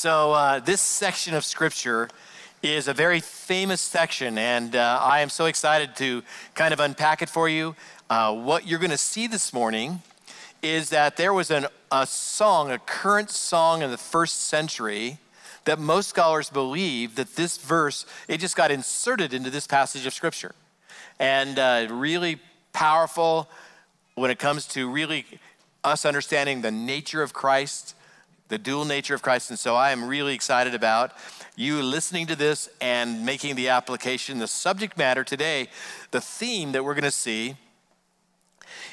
So, uh, this section of scripture is a very famous section, and uh, I am so excited to kind of unpack it for you. Uh, what you're going to see this morning is that there was an, a song, a current song in the first century, that most scholars believe that this verse, it just got inserted into this passage of scripture. And uh, really powerful when it comes to really us understanding the nature of Christ, the dual nature of Christ. And so I am really excited about you listening to this and making the application. The subject matter today, the theme that we're going to see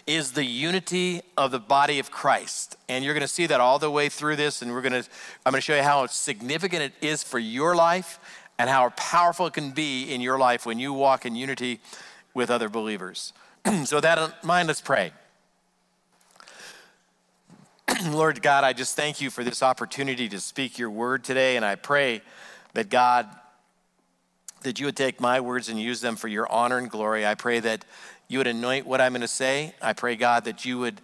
is the unity of the body of Christ. And you're going to see that all the way through this and we're going to I'm going to show you how significant it is for your life and how powerful it can be in your life when you walk in unity with other believers. so with that in mind, let's pray. Lord God, I just thank you for this opportunity to speak your word today. And I pray that God, that you would take my words and use them for your honor and glory. I pray that you would anoint what I'm going to say. I pray, God, that you would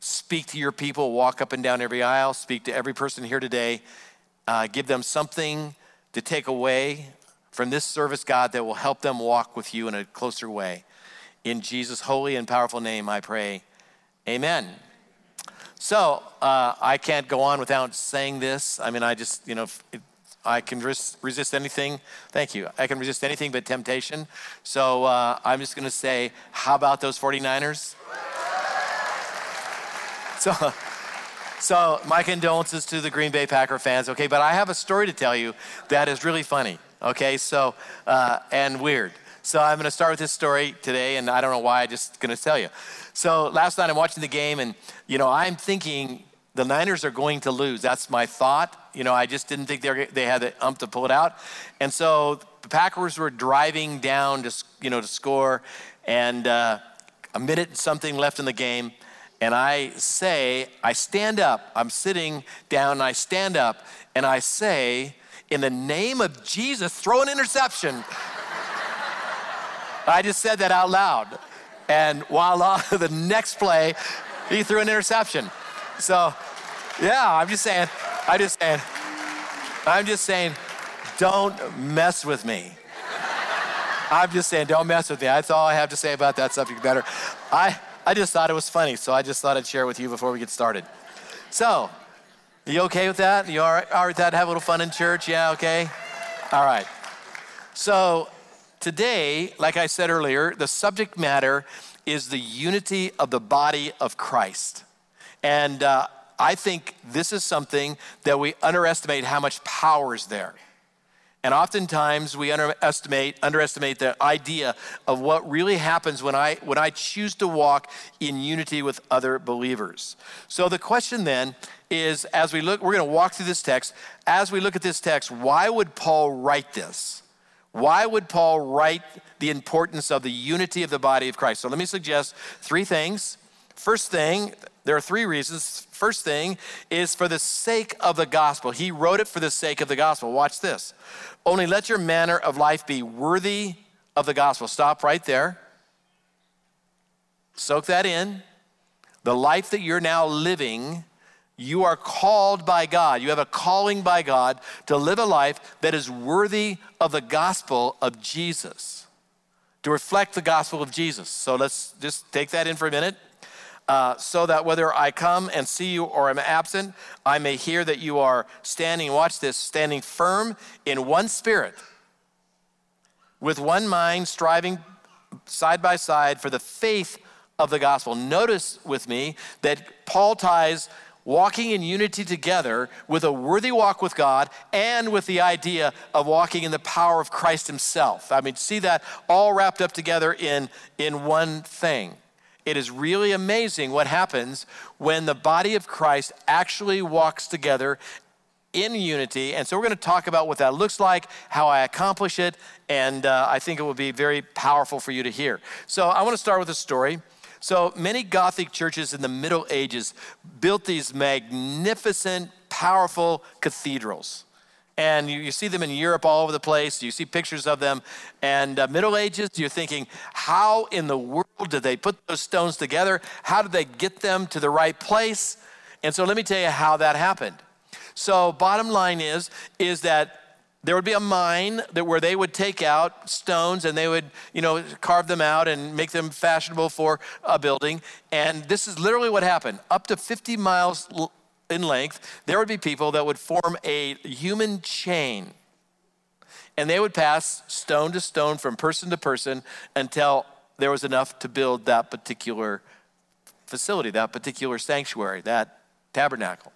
speak to your people, walk up and down every aisle, speak to every person here today, uh, give them something to take away from this service, God, that will help them walk with you in a closer way. In Jesus' holy and powerful name, I pray. Amen. So uh, I can't go on without saying this. I mean, I just, you know, I can res- resist anything. Thank you. I can resist anything but temptation. So uh, I'm just going to say, how about those 49ers? So, so my condolences to the Green Bay Packer fans. Okay, but I have a story to tell you that is really funny. Okay, so uh, and weird. So I'm going to start with this story today, and I don't know why. I'm just going to tell you. So last night I'm watching the game, and you know I'm thinking the Niners are going to lose. That's my thought. You know, I just didn't think they, they had the ump to pull it out, and so the Packers were driving down to you know to score, and uh, a minute something left in the game. And I say, I stand up, I'm sitting down, I stand up, and I say, in the name of Jesus, throw an interception. I just said that out loud. And voila, the next play, he threw an interception. So, yeah, I'm just saying, I'm just saying, I'm just saying, don't mess with me. I'm just saying, don't mess with me. That's all I have to say about that subject matter. I, I just thought it was funny, so I just thought I'd share it with you before we get started. So, you okay with that? You all right, all right with that? Have a little fun in church? Yeah, okay? All right. So, Today, like I said earlier, the subject matter is the unity of the body of Christ. And uh, I think this is something that we underestimate how much power is there. And oftentimes we underestimate, underestimate the idea of what really happens when I, when I choose to walk in unity with other believers. So the question then is as we look, we're going to walk through this text. As we look at this text, why would Paul write this? Why would Paul write the importance of the unity of the body of Christ? So let me suggest three things. First thing, there are three reasons. First thing is for the sake of the gospel. He wrote it for the sake of the gospel. Watch this. Only let your manner of life be worthy of the gospel. Stop right there. Soak that in. The life that you're now living you are called by God. You have a calling by God to live a life that is worthy of the gospel of Jesus, to reflect the gospel of Jesus. So let's just take that in for a minute. Uh, so that whether I come and see you or am absent, I may hear that you are standing, watch this, standing firm in one spirit, with one mind, striving side by side for the faith of the gospel. Notice with me that Paul ties walking in unity together with a worthy walk with God and with the idea of walking in the power of Christ Himself. I mean, see that all wrapped up together in, in one thing. It is really amazing what happens when the body of Christ actually walks together in unity. And so we're going to talk about what that looks like, how I accomplish it, and uh, I think it will be very powerful for you to hear. So I want to start with a story. So many Gothic churches in the Middle Ages built these magnificent, powerful cathedrals. And you, you see them in Europe all over the place. You see pictures of them. And uh, Middle Ages, you're thinking, how in the world did they put those stones together? How did they get them to the right place? And so let me tell you how that happened. So bottom line is, is that there would be a mine that where they would take out stones and they would you know carve them out and make them fashionable for a building. And this is literally what happened. Up to 50 miles in length there would be people that would form a human chain. And they would pass stone to stone from person to person until there was enough to build that particular facility that particular sanctuary that tabernacle.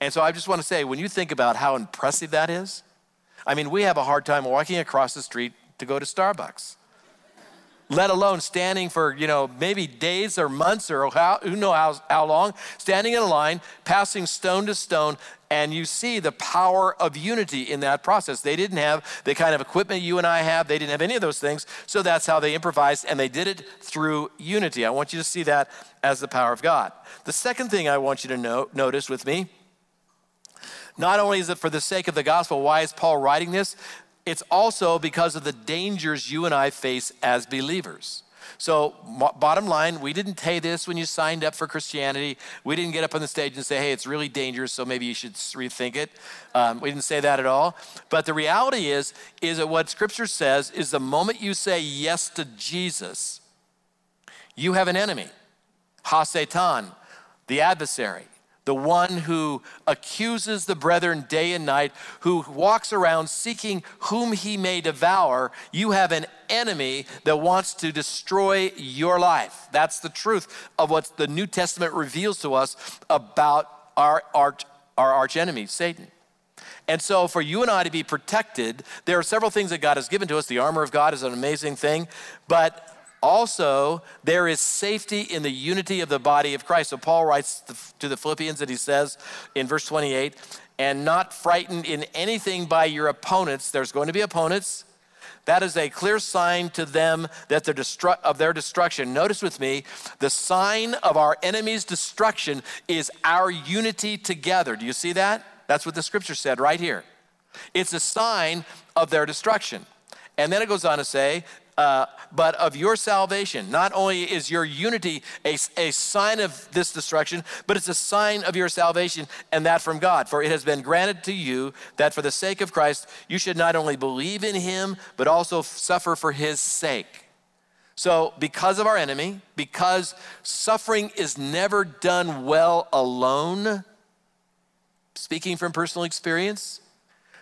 And so i just want to say when you think about how impressive that is I mean, we have a hard time walking across the street to go to Starbucks, let alone standing for, you know, maybe days or months or how, who knows how, how long, standing in a line, passing stone to stone, and you see the power of unity in that process. They didn't have the kind of equipment you and I have, they didn't have any of those things, so that's how they improvised, and they did it through unity. I want you to see that as the power of God. The second thing I want you to notice with me not only is it for the sake of the gospel, why is Paul writing this? It's also because of the dangers you and I face as believers. So, bottom line, we didn't say this when you signed up for Christianity. We didn't get up on the stage and say, hey, it's really dangerous, so maybe you should rethink it. Um, we didn't say that at all. But the reality is, is that what Scripture says is the moment you say yes to Jesus, you have an enemy, Ha Satan, the adversary the one who accuses the brethren day and night, who walks around seeking whom he may devour, you have an enemy that wants to destroy your life. That's the truth of what the New Testament reveals to us about our arch, our arch enemy, Satan. And so, for you and I to be protected, there are several things that God has given to us. The armor of God is an amazing thing, but also, there is safety in the unity of the body of Christ. So, Paul writes to the Philippians and he says in verse 28 and not frightened in anything by your opponents. There's going to be opponents. That is a clear sign to them that they're destru- of their destruction. Notice with me, the sign of our enemy's destruction is our unity together. Do you see that? That's what the scripture said right here. It's a sign of their destruction. And then it goes on to say, uh, but of your salvation. Not only is your unity a, a sign of this destruction, but it's a sign of your salvation and that from God. For it has been granted to you that for the sake of Christ, you should not only believe in him, but also suffer for his sake. So, because of our enemy, because suffering is never done well alone, speaking from personal experience,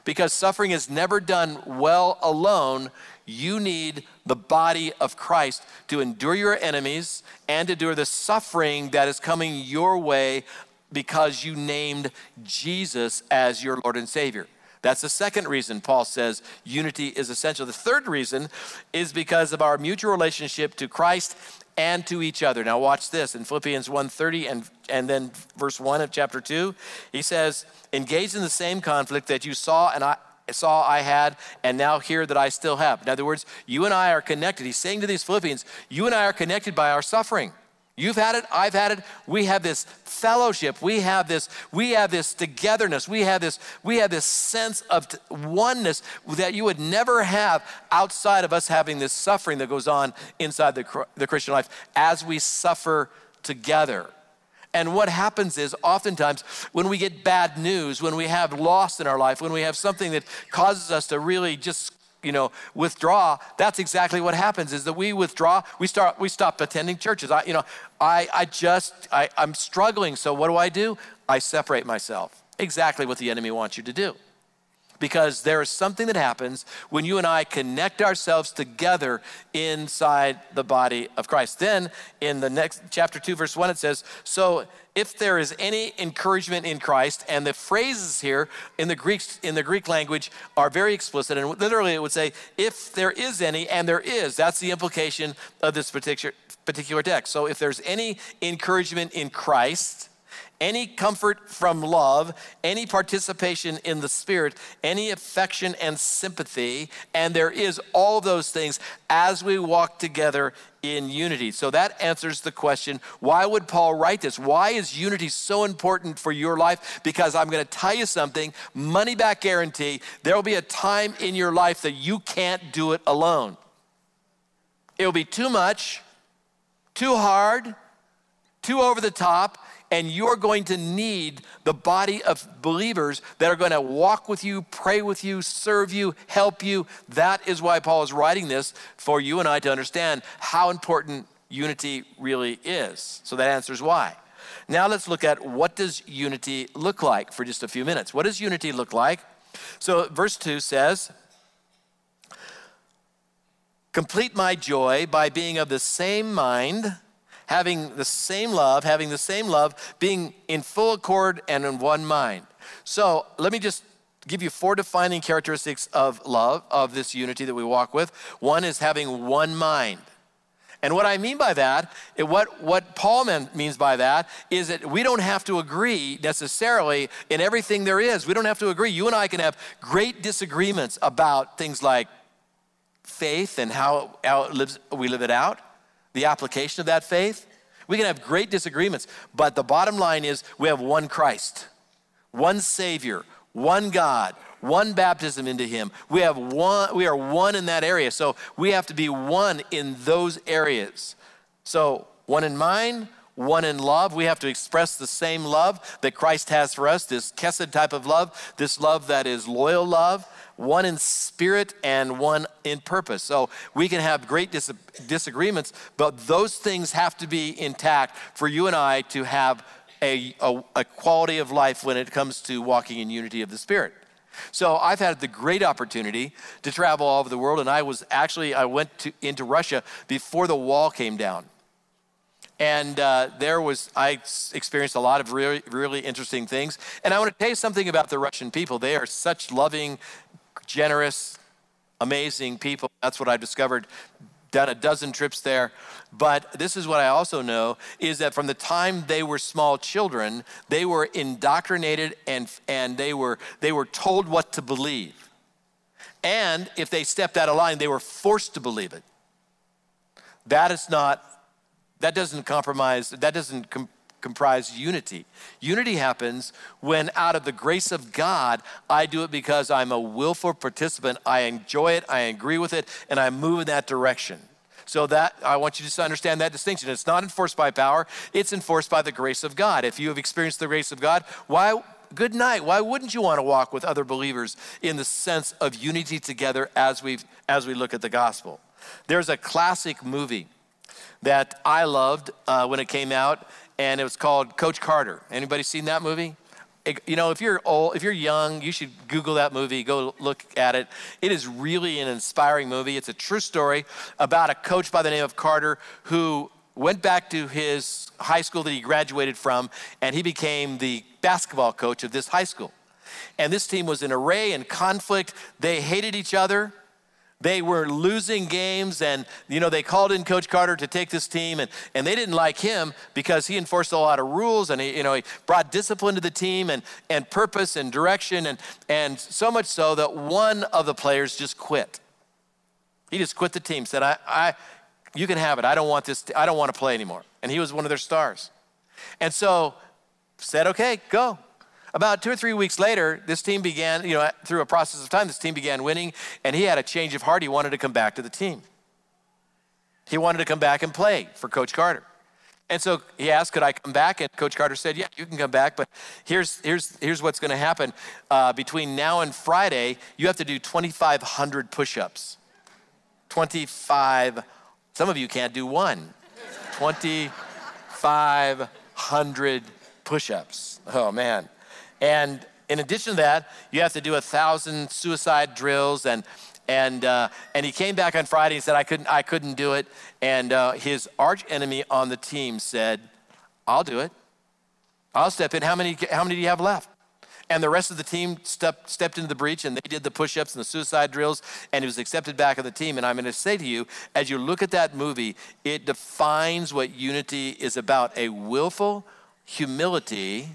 because suffering is never done well alone, you need the body of Christ to endure your enemies and to endure the suffering that is coming your way because you named Jesus as your Lord and Savior. That's the second reason Paul says unity is essential. The third reason is because of our mutual relationship to Christ and to each other. Now watch this in Philippians 1:30 and and then verse 1 of chapter 2, he says, "Engage in the same conflict that you saw and I saw I had and now hear that I still have." In other words, you and I are connected. He's saying to these Philippians, you and I are connected by our suffering. You've had it, I've had it. We have this fellowship. We have this we have this togetherness. We have this we have this sense of oneness that you would never have outside of us having this suffering that goes on inside the, the Christian life as we suffer together. And what happens is oftentimes when we get bad news, when we have loss in our life, when we have something that causes us to really just you know withdraw that's exactly what happens is that we withdraw we start we stop attending churches. I you know i i just I, i'm struggling so what do i do? I separate myself. Exactly what the enemy wants you to do because there is something that happens when you and I connect ourselves together inside the body of Christ. Then in the next chapter 2 verse 1 it says, "So if there is any encouragement in Christ, and the phrases here in the Greek in the Greek language are very explicit, and literally it would say, if there is any, and there is. That's the implication of this particular particular text. So if there's any encouragement in Christ, any comfort from love, any participation in the Spirit, any affection and sympathy, and there is all those things as we walk together in unity. So that answers the question why would Paul write this? Why is unity so important for your life? Because I'm going to tell you something money back guarantee, there will be a time in your life that you can't do it alone. It will be too much, too hard, too over the top And you're going to need the body of believers that are going to walk with you, pray with you, serve you, help you. That is why Paul is writing this for you and I to understand how important unity really is. So that answers why. Now let's look at what does unity look like for just a few minutes. What does unity look like? So verse 2 says, Complete my joy by being of the same mind, having the same love, having the same love, being in full accord and in one mind. So let me just give you four defining characteristics of love, of this unity that we walk with. One is having one mind. And what I mean by that, what, what Paul means by that, is that we don't have to agree necessarily in everything there is. We don't have to agree. You and I can have great disagreements about things like faith and how, how lives, we live it out, the application of that faith. We can have great disagreements, but the bottom line is we have one Christ, one Savior, one God, one baptism into him. We have one we are one in that area. So we have to be one in those areas. So one in mind, one in love. We have to express the same love that Christ has for us, this Chesed type of love, this love that is loyal love, one in spirit and one in purpose. So we can have great dis- disagreements, but those things have to be intact for you and I to have a, a, a quality of life when it comes to walking in unity of the Spirit. So I've had the great opportunity to travel all over the world, and I was actually I went to, into Russia before the wall came down, and uh, there was I experienced a lot of really really interesting things. And I want to tell you something about the Russian people. They are such loving, generous, amazing people. That's what I discovered done a dozen trips there. But this is what I also know is that from the time they were small children, they were indoctrinated and, and they, were, they were told what to believe. And if they stepped out of line, they were forced to believe it. That is not, that doesn't compromise, that doesn't comprise unity. Unity happens when, out of the grace of God, I do it because I'm a willful participant. I enjoy it, I agree with it, and I move in that direction. So that I want you to understand that distinction. It's not enforced by power, it's enforced by the grace of God. If you have experienced the grace of God, why good night. Why wouldn't you want to walk with other believers in the sense of unity together as we as we look at the gospel? There's a classic movie that I loved uh, when it came out, and it was called Coach Carter. Anybody seen that movie? It, you know, if you're old, if you're young, you should Google that movie. Go look at it. It is really an inspiring movie. It's a true story about a coach by the name of Carter who went back to his high school that he graduated from, and he became the basketball coach of this high school. And this team was in array and conflict. They hated each other. They were losing games, and you know they called in Coach Carter to take this team, and, and they didn't like him because he enforced a lot of rules, and he, you know he brought discipline to the team and, and purpose and direction, and, and so much so that one of the players just quit. He just quit the team, said, I, I you can have it. I don't want this, I don't want to play anymore. And he was one of their stars. And so said, okay, go. About two or three weeks later, this team began, you know, through a process of time, this team began winning, and he had a change of heart. He wanted to come back to the team. He wanted to come back and play for Coach Carter. And so he asked, could I come back? And Coach Carter said, yeah, you can come back, but here's, here's, here's what's going to happen. Uh, between now and Friday, you have to do 2,500 push ups. 25, some of you can't do one. 2,500 push ups. Oh, man. And in addition to that, you have to do a thousand suicide drills and and uh, and he came back on Friday and said I couldn't I couldn't do it. And uh, his arch enemy on the team said, "I'll do it. I'll step in. How many how many do you have left?" And the rest of the team stepped stepped into the breach and they did the push-ups and the suicide drills and he was accepted back on the team. And I'm going to say to you, as you look at that movie, it defines what unity is about: a willful humility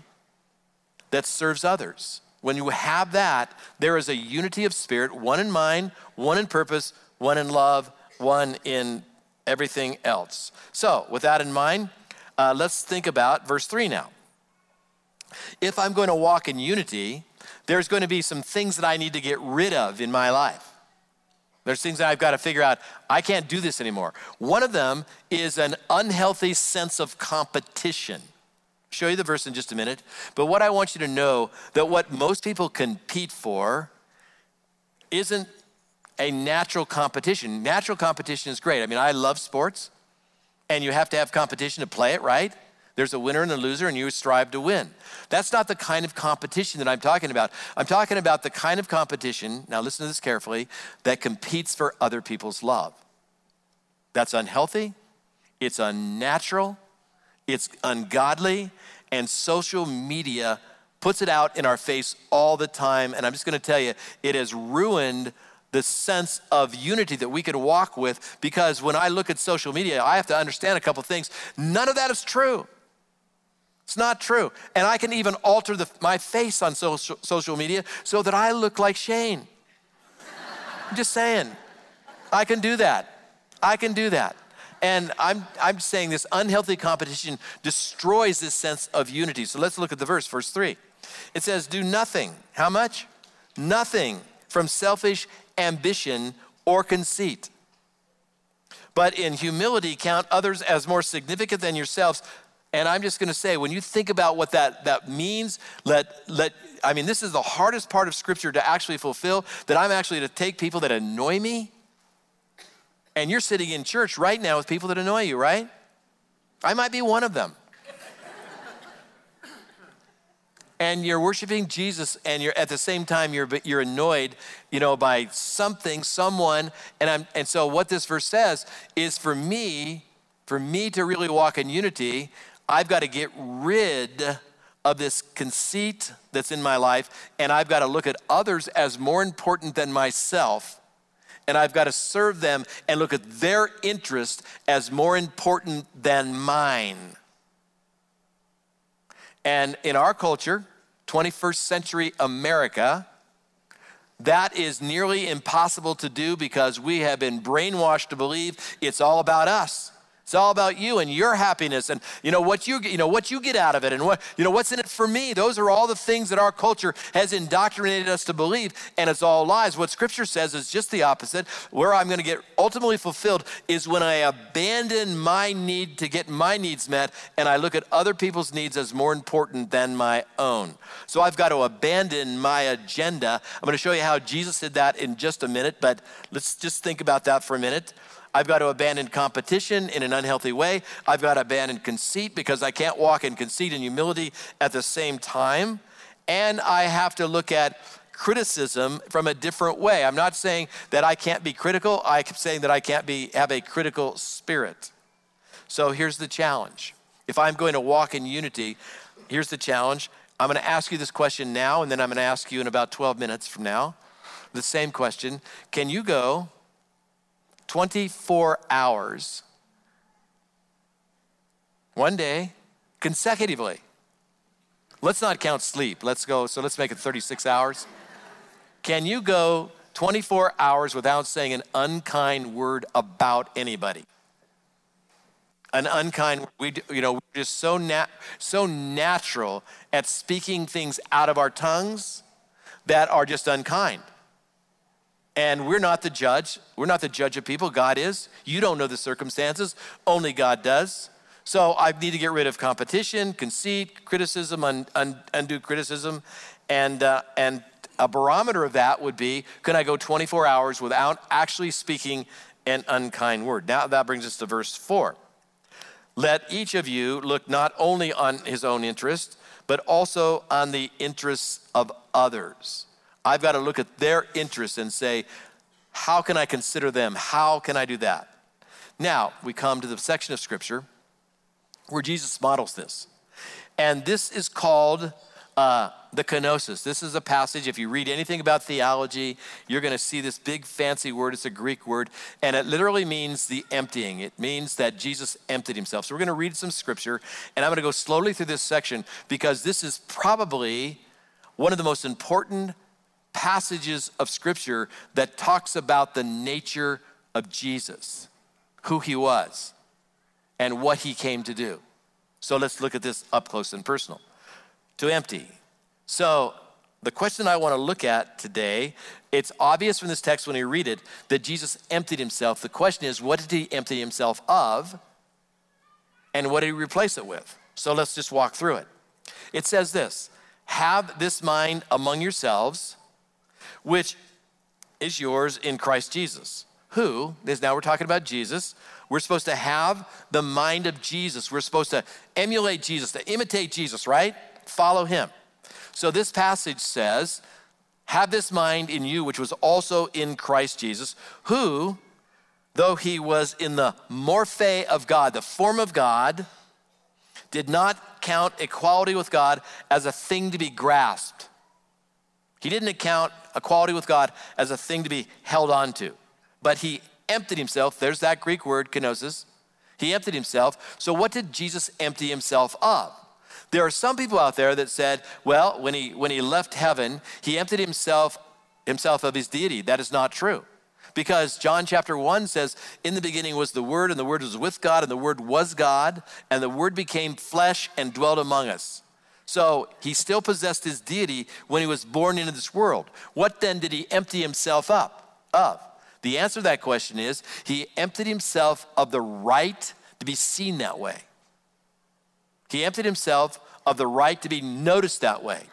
that serves others. When you have that, there is a unity of spirit, one in mind, one in purpose, one in love, one in everything else. So, with that in mind, uh, let's think about verse 3 now. If I'm going to walk in unity, there's going to be some things that I need to get rid of in my life. There's things that I've got to figure out. I can't do this anymore. One of them is an unhealthy sense of competition. Show you the verse in just a minute. But what I want you to know that what most people compete for isn't a natural competition. Natural competition is great. I mean, I love sports, and you have to have competition to play it, right? There's a winner and a loser, and you strive to win. That's not the kind of competition that I'm talking about. I'm talking about the kind of competition, now listen to this carefully, that competes for other people's love. That's unhealthy, it's unnatural, it's ungodly, and social media puts it out in our face all the time. And I'm just gonna tell you, it has ruined the sense of unity that we could walk with because when I look at social media, I have to understand a couple things. None of that is true. It's not true. And I can even alter the, my face on social, social media so that I look like Shane. I'm just saying. I can do that. I can do that. And I'm, I'm saying this unhealthy competition destroys this sense of unity. So let's look at the verse, verse three. It says, Do nothing. How much? Nothing from selfish ambition or conceit. But in humility, count others as more significant than yourselves. And I'm just going to say, when you think about what that, that means, let, let, I mean, this is the hardest part of Scripture to actually fulfill that I'm actually to take people that annoy me and you're sitting in church right now with people that annoy you, right? I might be one of them. and you're worshiping Jesus and you're at the same time you're you're annoyed, you know, by something, someone, and I'm and so what this verse says is for me, for me to really walk in unity, I've got to get rid of this conceit that's in my life and I've got to look at others as more important than myself and I've got to serve them and look at their interest as more important than mine. And in our culture, 21st century America, that is nearly impossible to do because we have been brainwashed to believe it's all about us. It's all about you and your happiness and you know what you you know what you get out of it and what you know what's in it for me. Those are all the things that our culture has indoctrinated us to believe and it's all lies. What scripture says is just the opposite. Where I'm going to get ultimately fulfilled is when I abandon my need to get my needs met and I look at other people's needs as more important than my own. So I've got to abandon my agenda. I'm going to show you how Jesus did that in just a minute, but let's just think about that for a minute. I've got to abandon competition in an unhealthy way. I've got to abandon conceit because I can't walk in conceit and humility at the same time. And I have to look at criticism from a different way. I'm not saying that I can't be critical. I'm saying that I can't be have a critical spirit. So here's the challenge. If I'm going to walk in unity, here's the challenge. I'm going to ask you this question now, and then I'm going to ask you in about 12 minutes from now the same question. Can you go 24 hours, one day, consecutively. Let's not count sleep. Let's go, so let's make it 36 hours. Can you go 24 hours without saying an unkind word about anybody? An unkind, we, you know, we're just so, nat- so natural at speaking things out of our tongues that are just unkind. And we're not the judge. We're not the judge of people. God is. You don't know the circumstances, only God does. So I need to get rid of competition, conceit, criticism, un, un, undue criticism. And, uh, and a barometer of that would be can I go 24 hours without actually speaking an unkind word? Now that brings us to verse 4. Let each of you look not only on his own interest, but also on the interests of others. I've got to look at their interests and say, how can I consider them? How can I do that? Now, we come to the section of scripture where Jesus models this. And this is called uh, the kenosis. This is a passage, if you read anything about theology, you're going to see this big fancy word. It's a Greek word, and it literally means the emptying. It means that Jesus emptied himself. So we're going to read some scripture, and I'm going to go slowly through this section because this is probably one of the most important passages of scripture that talks about the nature of Jesus, who he was, and what he came to do. So let's look at this up close and personal. To empty. So the question I want to look at today, it's obvious from this text when you read it that Jesus emptied himself. The question is, what did he empty himself of? And what did he replace it with? So let's just walk through it. It says this Have this mind among yourselves, which is yours in Christ Jesus. Who, is now we're talking about Jesus. We're supposed to have the mind of Jesus. We're supposed to emulate Jesus, to imitate Jesus, right? Follow him. So this passage says, Have this mind in you, which was also in Christ Jesus, who, though he was in the morphe of God, the form of God, did not count equality with God as a thing to be grasped. He didn't account equality with God as a thing to be held on to, but he emptied himself. There's that Greek word, kenosis. He emptied himself. So, what did Jesus empty himself of? There are some people out there that said, well, when he, when he left heaven, he emptied himself, himself of his deity. That is not true. Because John chapter 1 says, In the beginning was the Word, and the Word was with God, and the Word was God, and the Word became flesh and dwelt among us. So he still possessed his deity when he was born into this world. What then did he empty himself up of? The answer to that question is he emptied himself of the right to be seen that way. He emptied himself of the right to be noticed that way.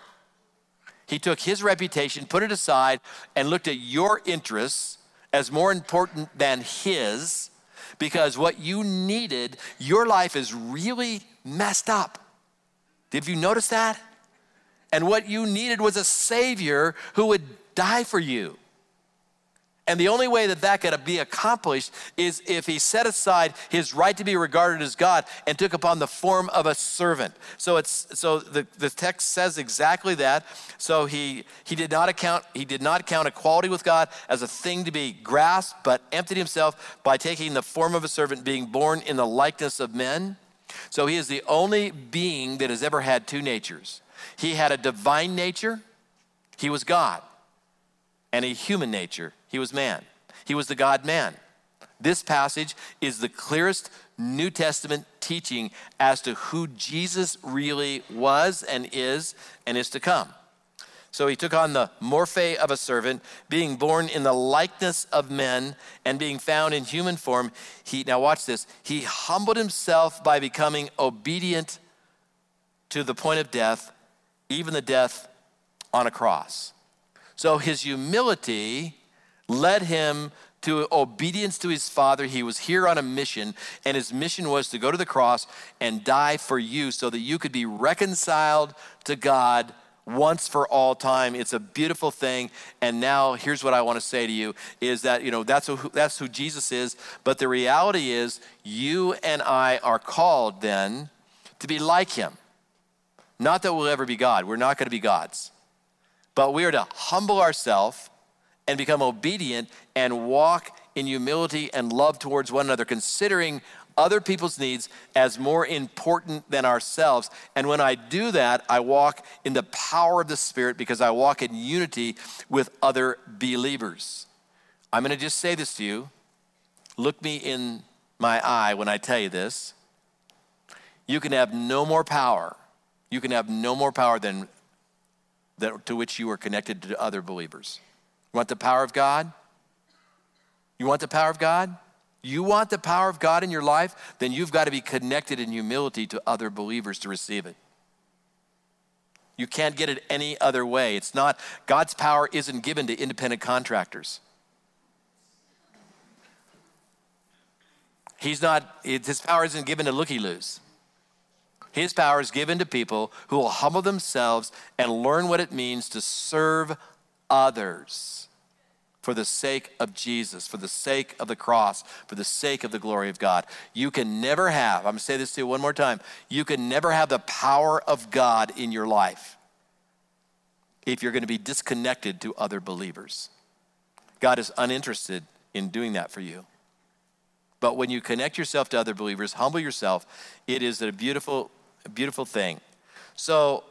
He took his reputation, put it aside, and looked at your interests as more important than his because what you needed, your life is really messed up. Did you notice that? And what you needed was a Savior who would die for you. And the only way that that could be accomplished is if he set aside his right to be regarded as God and took upon the form of a servant. So it's so the, the text says exactly that. So he he did not account he did not count equality with God as a thing to be grasped, but emptied himself by taking the form of a servant, being born in the likeness of men. So he is the only being that has ever had two natures. He had a divine nature, he was God, and a human nature he was man. He was the God man. This passage is the clearest New Testament teaching as to who Jesus really was and is and is to come. So he took on the morphe of a servant, being born in the likeness of men and being found in human form. He now watch this. He humbled himself by becoming obedient to the point of death, even the death on a cross. So his humility led him to obedience to his father. He was here on a mission, and his mission was to go to the cross and die for you so that you could be reconciled to God once for all time. It's a beautiful thing. And now here's what I want to say to you is that, you know, that's who, that's who Jesus is. But the reality is you and I are called then to be like him. Not that we'll ever be God. We're not going to be gods. But we are to humble ourselves and become obedient and walk in humility and love towards one another, considering other people's needs as more important than ourselves. And when I do that, I walk in the power of the Spirit because I walk in unity with other believers. I'm going to just say this to you. Look me in my eye when I tell you this. You can have no more power. You can have no more power than that to which you are connected to other believers. You want the power of God? You want the power of God? You want the power of God in your life? Then you've got to be connected in humility to other believers to receive it. You can't get it any other way. It's not, God's power isn't given to independent contractors. He's not, his power isn't given to looky loos. His power is given to people who will humble themselves and learn what it means to serve others for the sake of Jesus, for the sake of the cross, for the sake of the glory of God. You can never have, I'm gonna say this to you one more time, you can never have the power of God in your life if you're gonna be disconnected to other believers. God is uninterested in doing that for you. But when you connect yourself to other believers, humble yourself, it is a beautiful, beautiful thing. So,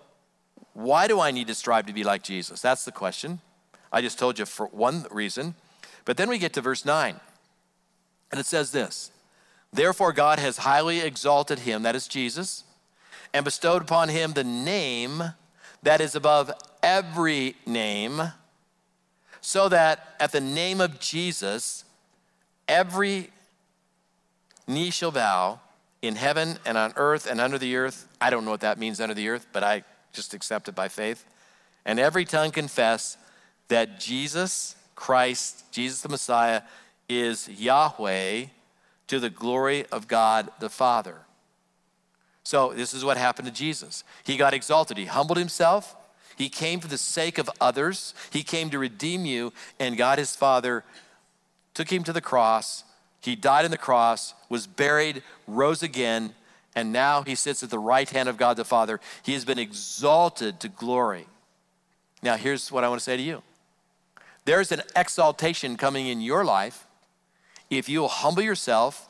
why do I need to strive to be like Jesus? That's the question. I just told you for one reason. But then we get to verse 9, and it says this Therefore, God has highly exalted him, that is Jesus, and bestowed upon him the name that is above every name, so that at the name of Jesus, every knee shall bow in heaven and on earth and under the earth. I don't know what that means under the earth, but I just accept it by faith. And every tongue confess that Jesus Christ, Jesus the Messiah, is Yahweh to the glory of God the Father. So, this is what happened to Jesus. He got exalted, he humbled himself, he came for the sake of others, he came to redeem you, and God his Father took him to the cross. He died on the cross, was buried, rose again, and now he sits at the right hand of God the Father. He has been exalted to glory. Now, here's what I want to say to you there's an exaltation coming in your life if you will humble yourself,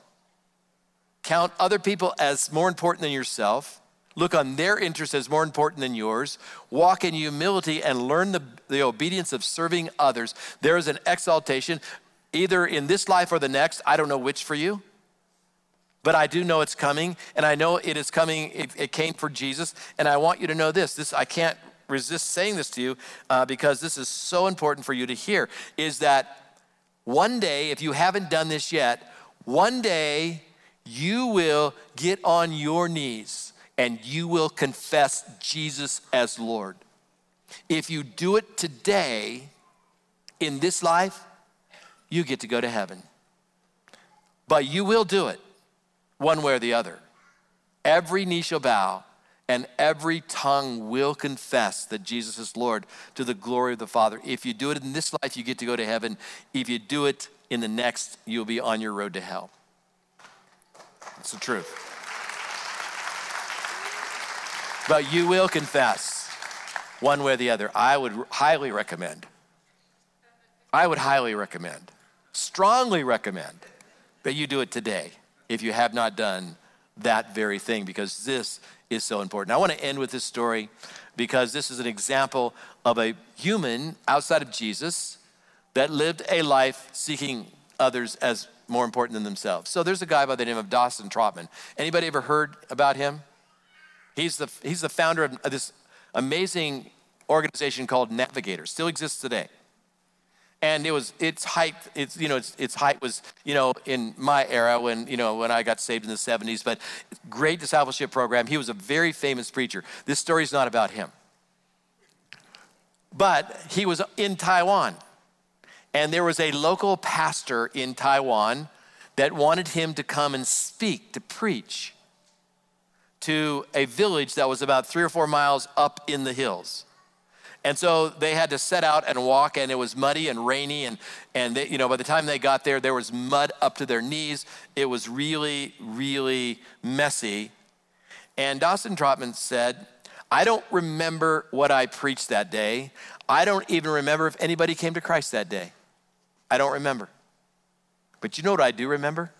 count other people as more important than yourself, look on their interests as more important than yours, walk in humility and learn the, the obedience of serving others. There is an exaltation, either in this life or the next. I don't know which for you but I do know it's coming, and I know it is coming. It, it, came for Jesus, and I want you to know this. This I can't resist saying this to you uh, because this is so important for you to hear is that one day, if you haven't done this yet, one day you will get on your knees and you will confess Jesus as Lord. If you do it today in this life, you get to go to heaven. But you will do it one way or the other. Every knee shall bow and every tongue will confess that Jesus is Lord to the glory of the Father. If you do it in this life, you get to go to heaven. If you do it in the next, you'll be on your road to hell. That's the truth. But you will confess one way or the other. I would highly recommend, I would highly recommend, strongly recommend that you do it today if you have not done that very thing because this is so important. I want to end with this story because this is an example of a human outside of Jesus that lived a life seeking others as more important than themselves. So there's a guy by the name of Dawson Trotman. Anybody ever heard about him? He's the, he's the founder of this amazing organization called Navigator, still exists today and it was its height its you know its, its height was you know in my era when you know when i got saved in the 70s but great discipleship program he was a very famous preacher. This story is not about him. But he was in taiwan. And there was a local pastor in taiwan that wanted him to come and speak to preach to a village that was about three or four miles up in the hills and so they had to set out and walk, and it was muddy and rainy. And, and they, you know, by the time they got there, there was mud up to their knees. It was really, really messy. And Dawson Trotman said, I don't remember what I preached that day. I don't even remember if anybody came to Christ that day. I don't remember. But you know what I do remember?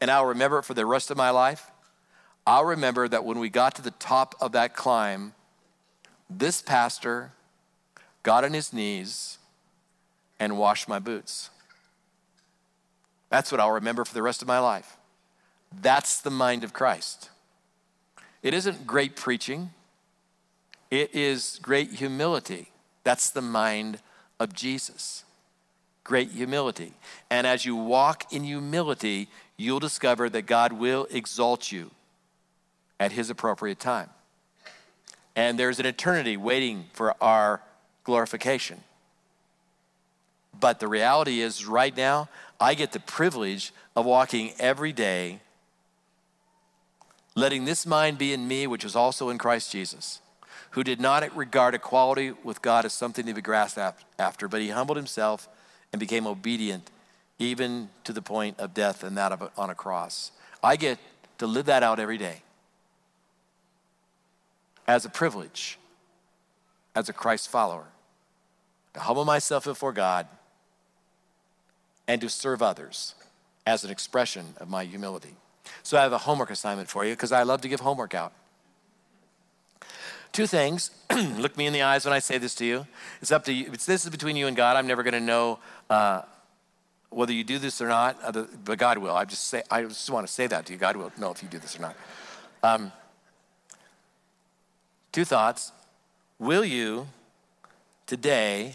And I'll remember it for the rest of my life. I'll remember that when we got to the top of that climb, this pastor got on his knees and washed my boots. That's what I'll remember for the rest of my life. That's the mind of Christ. It isn't great preaching, it is great humility. That's the mind of Jesus. Great humility. And as you walk in humility, you'll discover that God will exalt you at his appropriate time and there's an eternity waiting for our glorification. But the reality is, right now, I get the privilege of walking every day, letting this mind be in me, which is also in Christ Jesus, who did not regard equality with God as something to be grasped after, but he humbled himself and became obedient even to the point of death and that of, on a cross. I get to live that out every day as a privilege as a Christ follower to humble myself before God and to serve others as an expression of my humility. So I have a homework assignment for you because I love to give homework out. Two things. Look me in the eyes when I say this to you. It's up to you. It's, this is between you and God. I'm never going to know uh, whether you do this or not, but God will. I just say I just want to say that to you. God will know if you do this or not. Um, Two thoughts. Will you today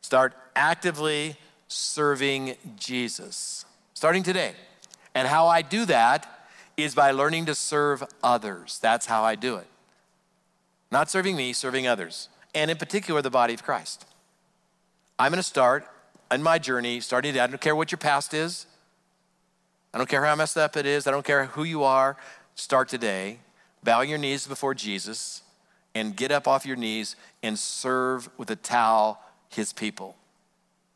start actively serving Jesus? Starting today. And how I do that is by learning to serve others. That's how I do it. Not serving me, serving others, and in particular, the body of Christ. I'm going to start on my journey, starting today. I don't care what your past is, I don't care how messed up it is, I don't care who you are. Start today. Bow your knees before Jesus and get up off your knees and serve with a towel his people.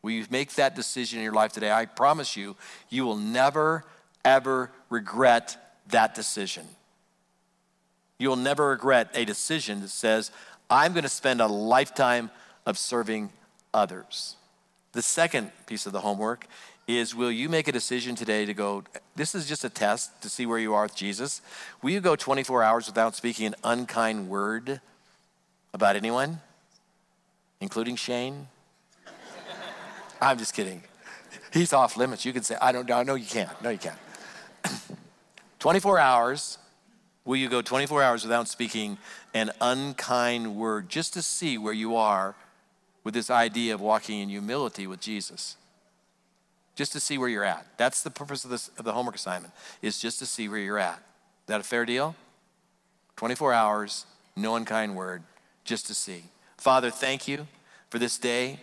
Will you make that decision in your life today? I promise you, you will never, ever regret that decision. You will never regret a decision that says, I'm going to spend a lifetime of serving others. The second piece of the homework is will you make a decision today to go, this is just a test to see where you are with Jesus. Will you go 24 hours without speaking an unkind word about anyone, including Shane? I'm just kidding. He's off limits. You can say, I don't know. No, you can't. No, you can't. 24 hours. Will you go 24 hours without speaking an unkind word just to see where you are with this idea of walking in humility with Jesus? Just to see where you're at. That's the purpose of, this, of the homework assignment, is just to see where you're at. Is that a fair deal? 24 hours, no unkind word, just to see. Father, thank you for this day.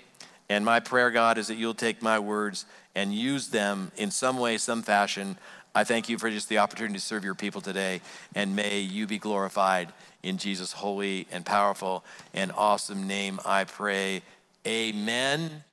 And my prayer, God, is that you'll take my words and use them in some way, some fashion. I thank you for just the opportunity to serve your people today. And may you be glorified in Jesus' holy and powerful and awesome name, I pray. Amen.